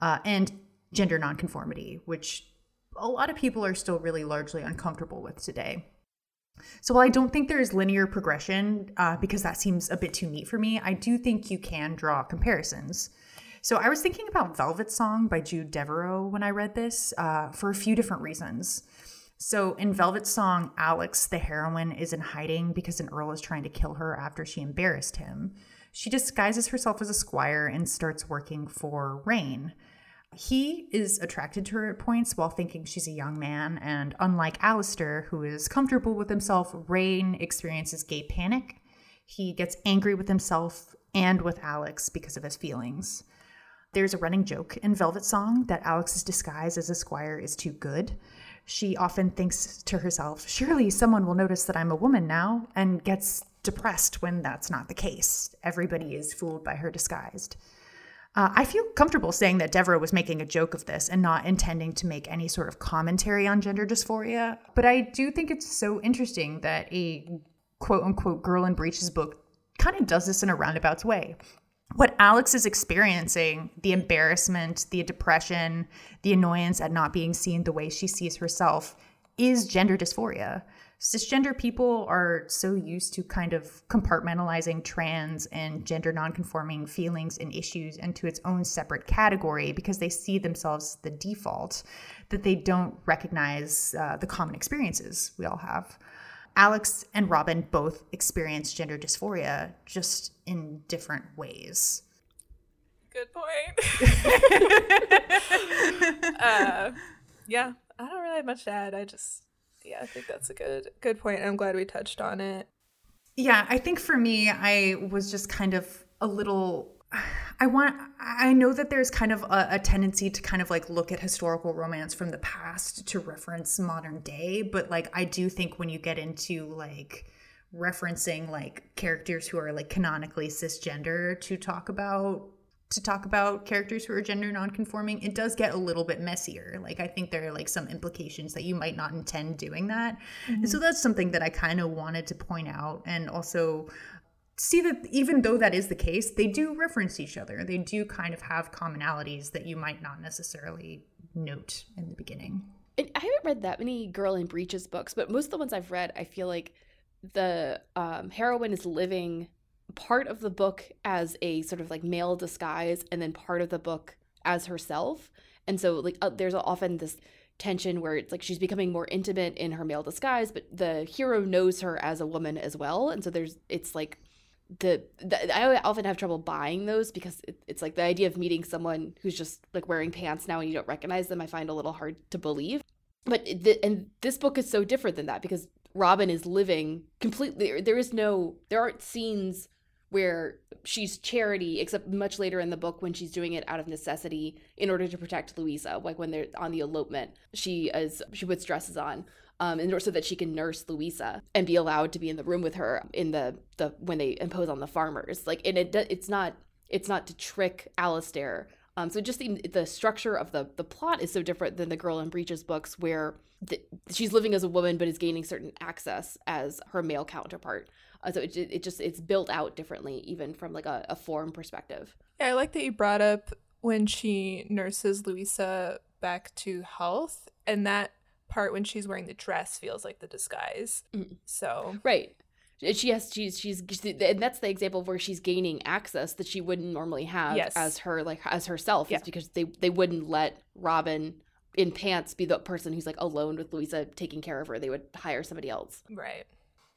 uh, and gender nonconformity, which a lot of people are still really largely uncomfortable with today. So while I don't think there's linear progression, uh, because that seems a bit too neat for me, I do think you can draw comparisons. So I was thinking about Velvet Song by Jude Deveraux when I read this uh, for a few different reasons. So in Velvet Song, Alex, the heroine, is in hiding because an earl is trying to kill her after she embarrassed him. She disguises herself as a squire and starts working for Raine. He is attracted to her at points while thinking she's a young man, and unlike Alistair, who is comfortable with himself, Raine experiences gay panic. He gets angry with himself and with Alex because of his feelings. There's a running joke in Velvet Song that Alex's disguise as a squire is too good. She often thinks to herself, surely someone will notice that I'm a woman now, and gets depressed when that's not the case. Everybody is fooled by her disguised. Uh, I feel comfortable saying that Deveraux was making a joke of this and not intending to make any sort of commentary on gender dysphoria. But I do think it's so interesting that a quote unquote girl in breeches book kind of does this in a roundabout way. What Alex is experiencing, the embarrassment, the depression, the annoyance at not being seen the way she sees herself, is gender dysphoria cisgender people are so used to kind of compartmentalizing trans and gender nonconforming feelings and issues into its own separate category because they see themselves the default that they don't recognize uh, the common experiences we all have. Alex and Robin both experience gender dysphoria just in different ways. Good point. uh, yeah, I don't really have much to add. I just yeah, I think that's a good good point. I'm glad we touched on it. Yeah, I think for me, I was just kind of a little. I want. I know that there's kind of a, a, tendency to kind of like look at historical romance from the past to reference modern day, but like I do think when you get into like referencing like characters who are like canonically cisgender to talk about to talk about characters who are gender nonconforming, it does get a little bit messier. Like I think there are like some implications that you might not intend doing that. Mm-hmm. And so that's something that I kind of wanted to point out and also see that even though that is the case, they do reference each other. They do kind of have commonalities that you might not necessarily note in the beginning. I haven't read that many Girl in Breeches books, but most of the ones I've read, I feel like the um, heroine is living part of the book as a sort of like male disguise and then part of the book as herself. And so like uh, there's often this tension where it's like she's becoming more intimate in her male disguise, but the hero knows her as a woman as well. And so there's it's like the, the I often have trouble buying those because it, it's like the idea of meeting someone who's just like wearing pants now and you don't recognize them. I find a little hard to believe. But the, and this book is so different than that because Robin is living completely. There is no there aren't scenes where she's charity, except much later in the book when she's doing it out of necessity in order to protect Louisa. Like when they're on the elopement, she is she puts dresses on. Um, in order so that she can nurse Louisa and be allowed to be in the room with her in the the when they impose on the farmers. Like and it it's not it's not to trick Alistair. Um, so just the, the structure of the the plot is so different than the Girl in Breeches books, where the, she's living as a woman but is gaining certain access as her male counterpart. Uh, so it, it just it's built out differently, even from like a, a form perspective. Yeah, I like that you brought up when she nurses Louisa back to health, and that part when she's wearing the dress feels like the disguise. Mm. So right, she has she's she's and that's the example of where she's gaining access that she wouldn't normally have yes. as her like as herself yeah. is because they they wouldn't let Robin in pants be the person who's like alone with Louisa taking care of her. They would hire somebody else. Right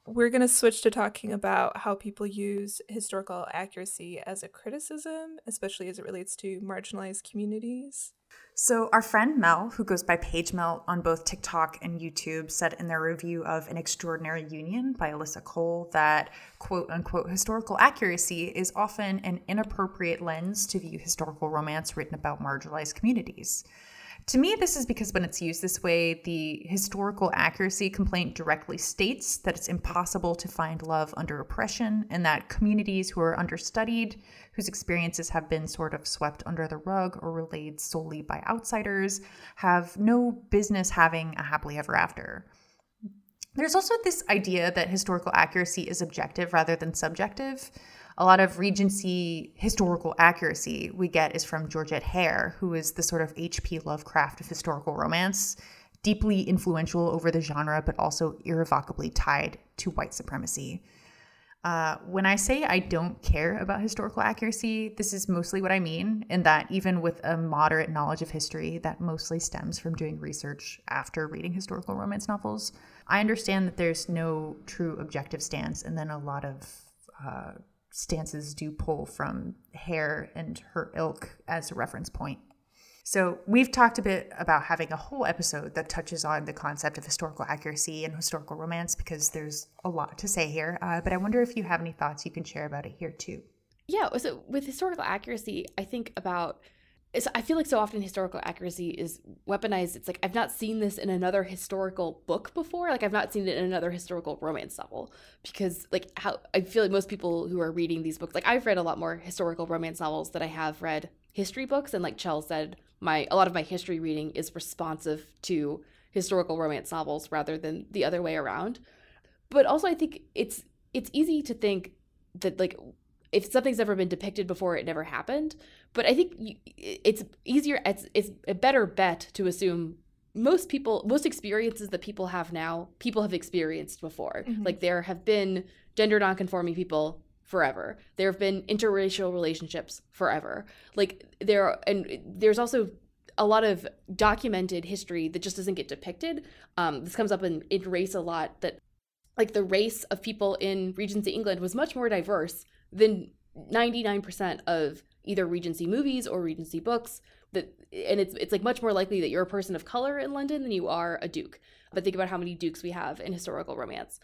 we're going to switch to talking about how people use historical accuracy as a criticism, especially as it relates to marginalized communities. So, our friend Mel, who goes by Page Mel on both TikTok and YouTube, said in their review of An Extraordinary Union by Alyssa Cole that quote unquote historical accuracy is often an inappropriate lens to view historical romance written about marginalized communities. To me, this is because when it's used this way, the historical accuracy complaint directly states that it's impossible to find love under oppression and that communities who are understudied, whose experiences have been sort of swept under the rug or relayed solely by outsiders, have no business having a happily ever after. There's also this idea that historical accuracy is objective rather than subjective a lot of Regency historical accuracy we get is from Georgette Heyer, who is the sort of H.P. Lovecraft of historical romance, deeply influential over the genre, but also irrevocably tied to white supremacy. Uh, when I say I don't care about historical accuracy, this is mostly what I mean, in that even with a moderate knowledge of history that mostly stems from doing research after reading historical romance novels, I understand that there's no true objective stance, and then a lot of uh, stances do pull from Heyer and her ilk as a reference point. So, we've talked a bit about having a whole episode that touches on the concept of historical accuracy and historical romance because there's a lot to say here. Uh, but I wonder if you have any thoughts you can share about it here too. Yeah, so with historical accuracy, I think about I feel like so often historical accuracy is weaponized. It's like I've not seen this in another historical book before. Like I've not seen it in another historical romance novel because like how I feel like most people who are reading these books, like I've read a lot more historical romance novels than I have read history books. And like Chell said, my a lot of my history reading is responsive to historical romance novels rather than the other way around. But also I think it's it's easy to think that like if something's ever been depicted before, it never happened. But I think it's easier, it's, it's a better bet to assume most people, most experiences that people have now, people have experienced before. Mm-hmm. Like there have been gender nonconforming people forever. There have been interracial relationships forever. Like there, and there's also a lot of documented history that just doesn't get depicted. Um, this comes up in, in race a lot that like the race of people in Regency England was much more diverse than 99% of either Regency movies or Regency books. That and it's it's like much more likely that you're a person of color in London than you are a duke. But think about how many dukes we have in historical romance.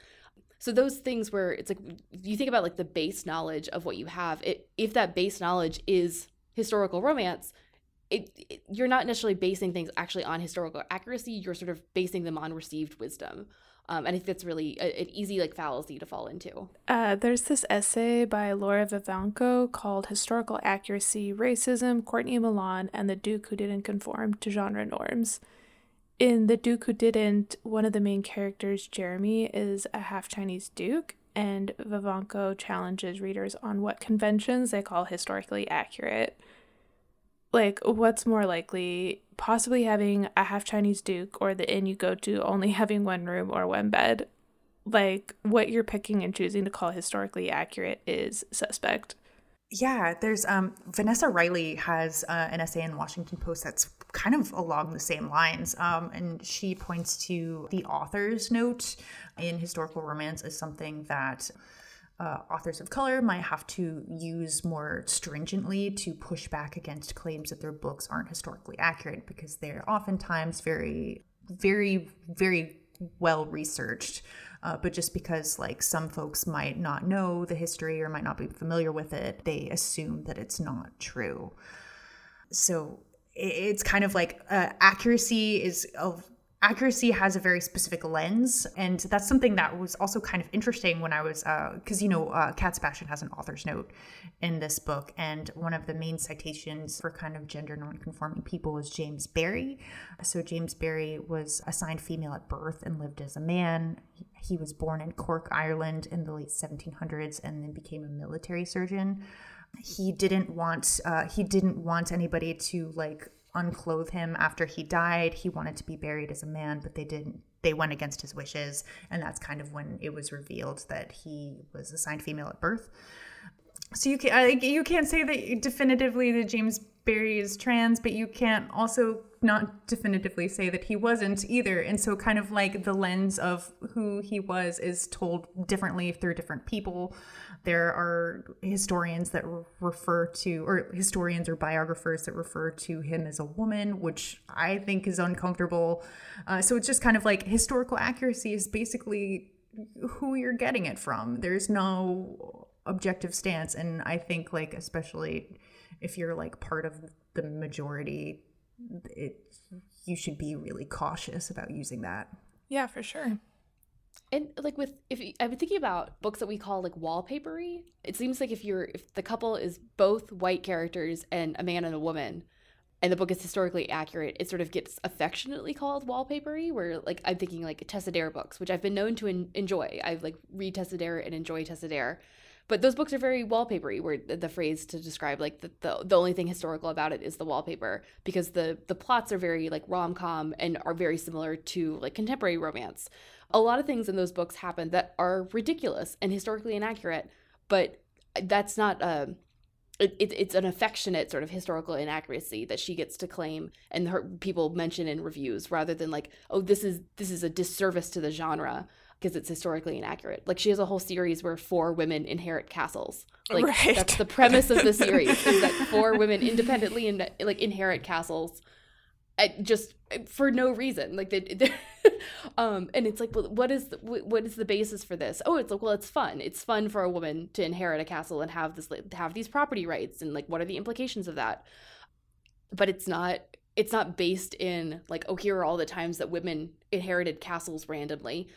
So those things where it's like you think about like the base knowledge of what you have. It, if that base knowledge is historical romance, it, it, you're not necessarily basing things actually on historical accuracy. You're sort of basing them on received wisdom. Um, and I think that's really a, an easy like fallacy to fall into. Uh, there's this essay by Laura Vivanco called "Historical Accuracy: Racism, Courtney Milan, and the Duke Who Didn't Conform to Genre Norms." In "The Duke Who Didn't," one of the main characters, Jeremy, is a half Chinese duke, and Vivanco challenges readers on what conventions they call historically accurate like what's more likely possibly having a half chinese duke or the inn you go to only having one room or one bed? Like what you're picking and choosing to call historically accurate is suspect. Yeah there's um vanessa riley has uh, an essay in washington post that's kind of along the same lines um, and she points to the author's note in historical romance as something that uh, authors of color might have to use more stringently to push back against claims that their books aren't historically accurate because they're oftentimes very, very, very well researched. Uh, but just because like some folks might not know the history or might not be familiar with it, they assume that it's not true. So it's kind of like uh, accuracy is of accuracy has a very specific lens and that's something that was also kind of interesting when i was because uh, you know uh, cat sebastian has an author's note in this book and one of the main citations for kind of gender non-conforming people is james barry. So james barry was assigned female at birth and lived as a man. He was born in cork ireland in the late 1700s and then became a military surgeon. He didn't want uh, he didn't want anybody to like unclothe him after he died. He wanted to be buried as a man, but they didn't. They went against his wishes, and that's kind of when it was revealed that he was assigned female at birth. So you can you can't say that definitively that James Barry is trans, but you can't also not definitively say that he wasn't either. And so, kind of like the lens of who he was is told differently through different people. There are historians that refer to, or historians or biographers that refer to him as a woman, which I think is uncomfortable. Uh, so, it's just kind of like historical accuracy is basically who you're getting it from. There's no objective stance. And I think, like, especially if you're like part of the majority, it you should be really cautious about using that. Yeah, for sure. And like with if I've been thinking about books that we call like wallpapery. It seems like if you're if the couple is both white characters and a man and a woman, and the book is historically accurate, it sort of gets affectionately called wallpapery. Where like I'm thinking like Tessa Dare books, which I've been known to en- enjoy. I've like read Tessa Dare and enjoy Tessa Dare, but those books are very wallpapery. Where the, the phrase to describe like the, the the only thing historical about it is the wallpaper because the the plots are very like rom com and are very similar to like contemporary romance. A lot of things in those books happen that are ridiculous and historically inaccurate, but that's not a um, it, it, it's an affectionate sort of historical inaccuracy that she gets to claim and her people mention in reviews rather than like oh this is this is a disservice to the genre because it's historically inaccurate. Like she has a whole series where four women inherit castles. Like right. that's the premise of the series is that four women independently in, like inherit castles just for no reason like they, um and it's like well, what is the, what is the basis for this? Oh it's like well it's fun. It's fun for a woman to inherit a castle and have this have these property rights and like what are the implications of that? But it's not it's not based in like oh here are all the times that women inherited castles randomly.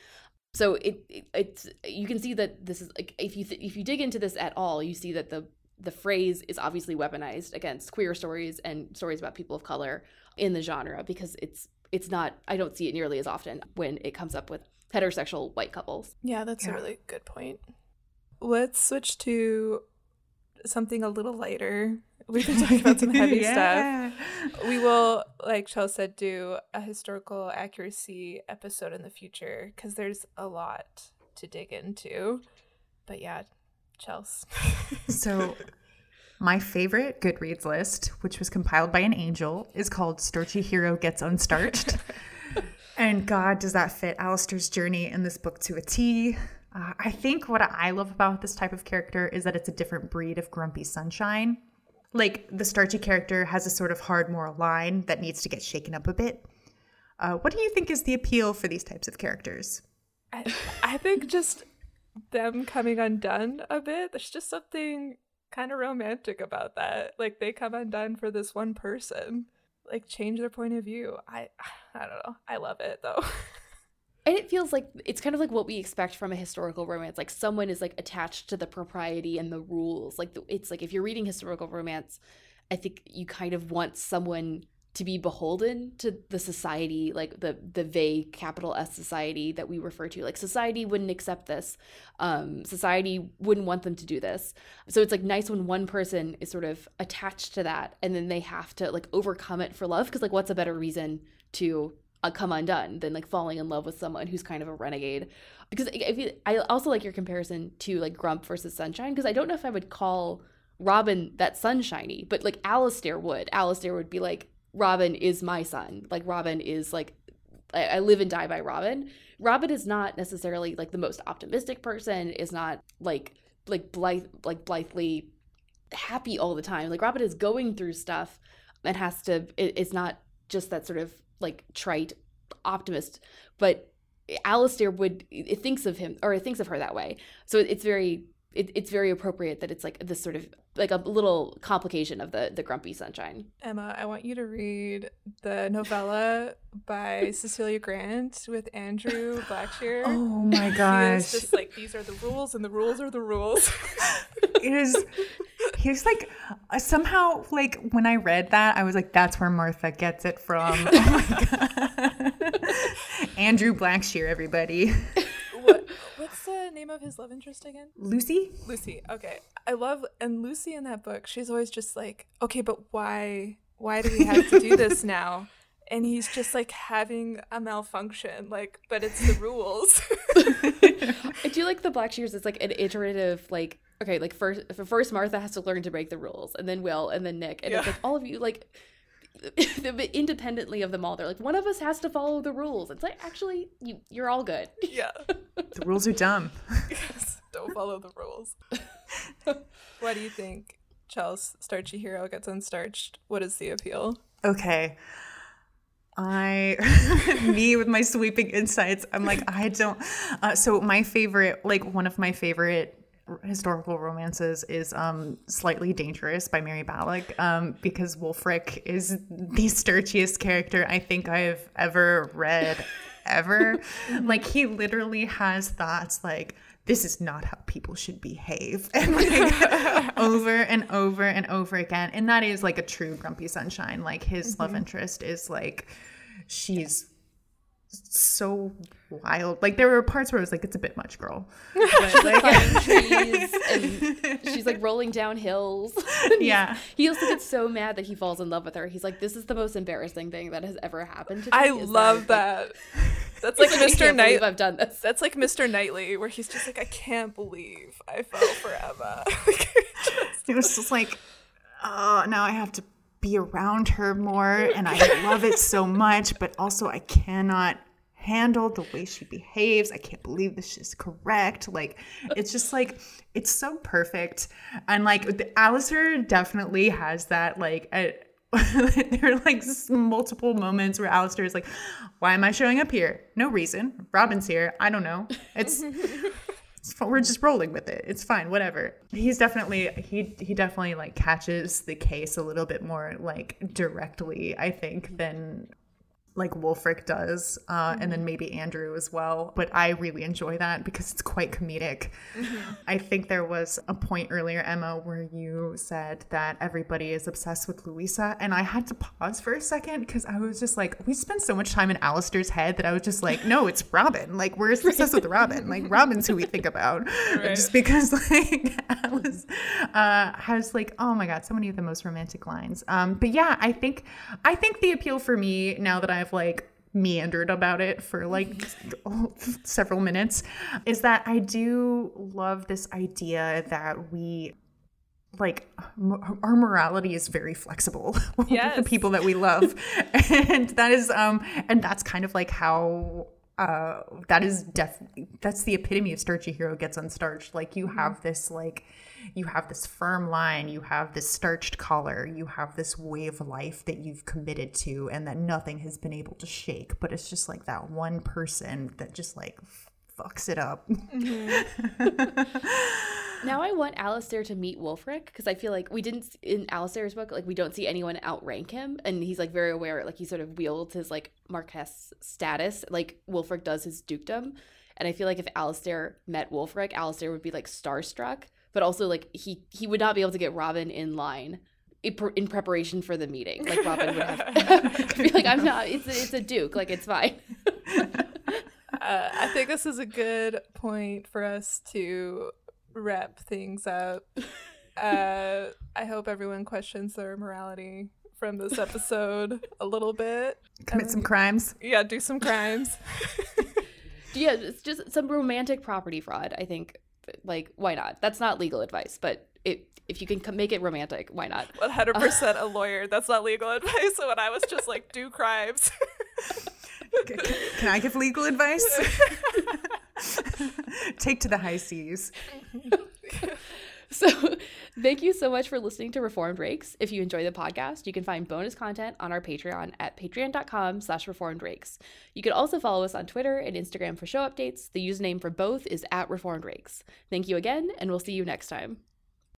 So it, it it's you can see that this is like if you th- if you dig into this at all you see that the the phrase is obviously weaponized against queer stories and stories about people of color in the genre because it's it's not I don't see it nearly as often when it comes up with heterosexual white couples. Yeah, that's yeah. a really good point. Let's switch to something a little lighter. We've been talking about some heavy yeah. stuff. We will, like Chelsea said, do a historical accuracy episode in the future because there's a lot to dig into. But yeah, Chelsea. so my favorite Goodreads list, which was compiled by an angel, is called Starchy Hero Gets Unstarched. and God, does that fit Alistair's journey in this book to a T. Uh, I think what I love about this type of character is that it's a different breed of grumpy sunshine. Like the starchy character has a sort of hard moral line that needs to get shaken up a bit. Uh, what do you think is the appeal for these types of characters? I, I think just them coming undone a bit. There's just something kind of romantic about that. Like they come undone for this one person, like change their point of view. I I don't know. I love it though. and it feels like it's kind of like what we expect from a historical romance. Like someone is like attached to the propriety and the rules. Like it's like if you're reading historical romance, I think you kind of want someone to be beholden to the society like the the vague capital s society that we refer to like society wouldn't accept this um society wouldn't want them to do this. So it's like nice when one person is sort of attached to that and then they have to like overcome it for love because like what's a better reason to uh, come undone than like falling in love with someone who's kind of a renegade? Because if you, i also like your comparison to like grump versus sunshine because i don't know if i would call robin that sunshiny but like Alistair would. Alistair would be like Robin is my sun. Like Robin is like I, live and die by Robin. Robin is not necessarily like the most optimistic person, is not like like blithe like blithely happy all the time. Like Robin is going through stuff and has to it, it's not just that sort of like trite optimist, but Alistair would it thinks of him or it thinks of her that way. So it's very it, it's very appropriate that it's like this sort of like a little complication of the the grumpy sunshine. Emma, I want you to read the novella by Cecilia Grant with Andrew Blackshear. Oh my gosh! It's just like these are the rules, and the rules are the rules. it is. He's like uh, somehow like when I read that, I was like, "That's where Martha gets it from." Oh my God. Andrew Blackshear, everybody the name of his love interest again? Lucy? Lucy. Okay. I love and Lucy in that book, she's always just like, "Okay, but why why do we have to do this now?" And he's just like having a malfunction, like, but it's the rules. I do like the Blackshears. It's like an iterative, like, okay, like first, first Martha has to learn to break the rules, and then Will, and then Nick, and yeah. it's like all of you, like, independently of them all. They're like one of us has to follow the rules. It's like actually you you're all good. Yeah. The rules are dumb. Yes. Don't follow the rules. What do you think Chelsea starchy hero gets unstarched? What is the appeal? Okay. I, me with my sweeping insights, I'm like, I don't. Uh, so, my favorite, like, one of my favorite historical romances is um, Slightly Dangerous by Mary Balogh um, because Wulfric is the sturchiest character I think I've ever read, ever. like, he literally has thoughts like, this is not how people should behave and like over and over and over again and that is like a true grumpy sunshine like his mm-hmm. love interest is like she's so wild. Like there were parts where I was like, it's a bit much, girl. But, like, trees and she's like rolling down hills. yeah. He also gets so mad that he falls in love with her. He's like, this is the most embarrassing thing that has ever happened to me. I love that. That's like Mr. Knight. I've done this. That's like Mr. Knightley, where he's just like, I can't believe I fell for Emma. it was just like, oh, now I have to be around her more and I love it so much, but also I cannot handle the way she behaves. I can't believe this is correct. Like it's just like it's so perfect. And like Alistair definitely has that like a, there are like multiple moments where Alistair is like, why am I showing up here? No reason. Robin's here. I don't know. It's we're just rolling with it. It's fine, whatever. He's definitely he he definitely like catches the case a little bit more like directly, I think, than like Wulfric does, uh, mm-hmm. and then mm-hmm. maybe Andrew as well. But I really enjoy that because it's quite comedic. Mm-hmm. I think there was a point earlier, Emma, where you said that everybody is obsessed with Louisa, and I had to pause for a second because I was just like, we spend so much time in Alistair's head that I was just like, no, it's Robin. Like we're obsessed with Robin. Like Robin's who we think about, right. just because like Alice uh, has like, oh my god, so many of the most romantic lines. Um, but yeah, I think I think the appeal for me now that I I've like meandered about it for like several minutes is that I do love this idea that we like our morality is very flexible yes. with the people that we love and that is um and that's kind of like how uh that is definitely that's the epitome of starchy hero gets unstarched like you have this like you have this firm line, you have this starched collar, you have this way of life that you've committed to and that nothing has been able to shake. But it's just like that one person that just like fucks it up. Mm-hmm. now I want Alistair to meet Wulfric because I feel like we didn't in Alistair's book like we don't see anyone outrank him and he's like very aware like he sort of wields his like Marquess status like Wulfric does his dukedom and I feel like if Alistair met Wulfric, Alistair would be like starstruck but also like he he would not be able to get Robin in line in preparation for the meeting. Like Robin would have be like, I'm not. It's a, it's a Duke. Like it's fine. Uh, I think this is a good point for us to wrap things up. Uh, I hope everyone questions their morality from this episode a little bit. Commit some crimes. Yeah, do some crimes. yeah, it's just some romantic property fraud. I think like, why not? That's not legal advice, but it, if you can make it romantic, why not? 100% a lawyer. That's not legal advice. So when I was just like, do crimes. can, I give legal advice? Take to the high seas. So, thank you so much for listening to Reformed Rakes. If you enjoy the podcast, you can find bonus content on our Patreon at patreon.com slash. You can also follow us on Twitter and Instagram for show updates. The username for both is at reformed rakes. Thank you again, and we'll see you next time.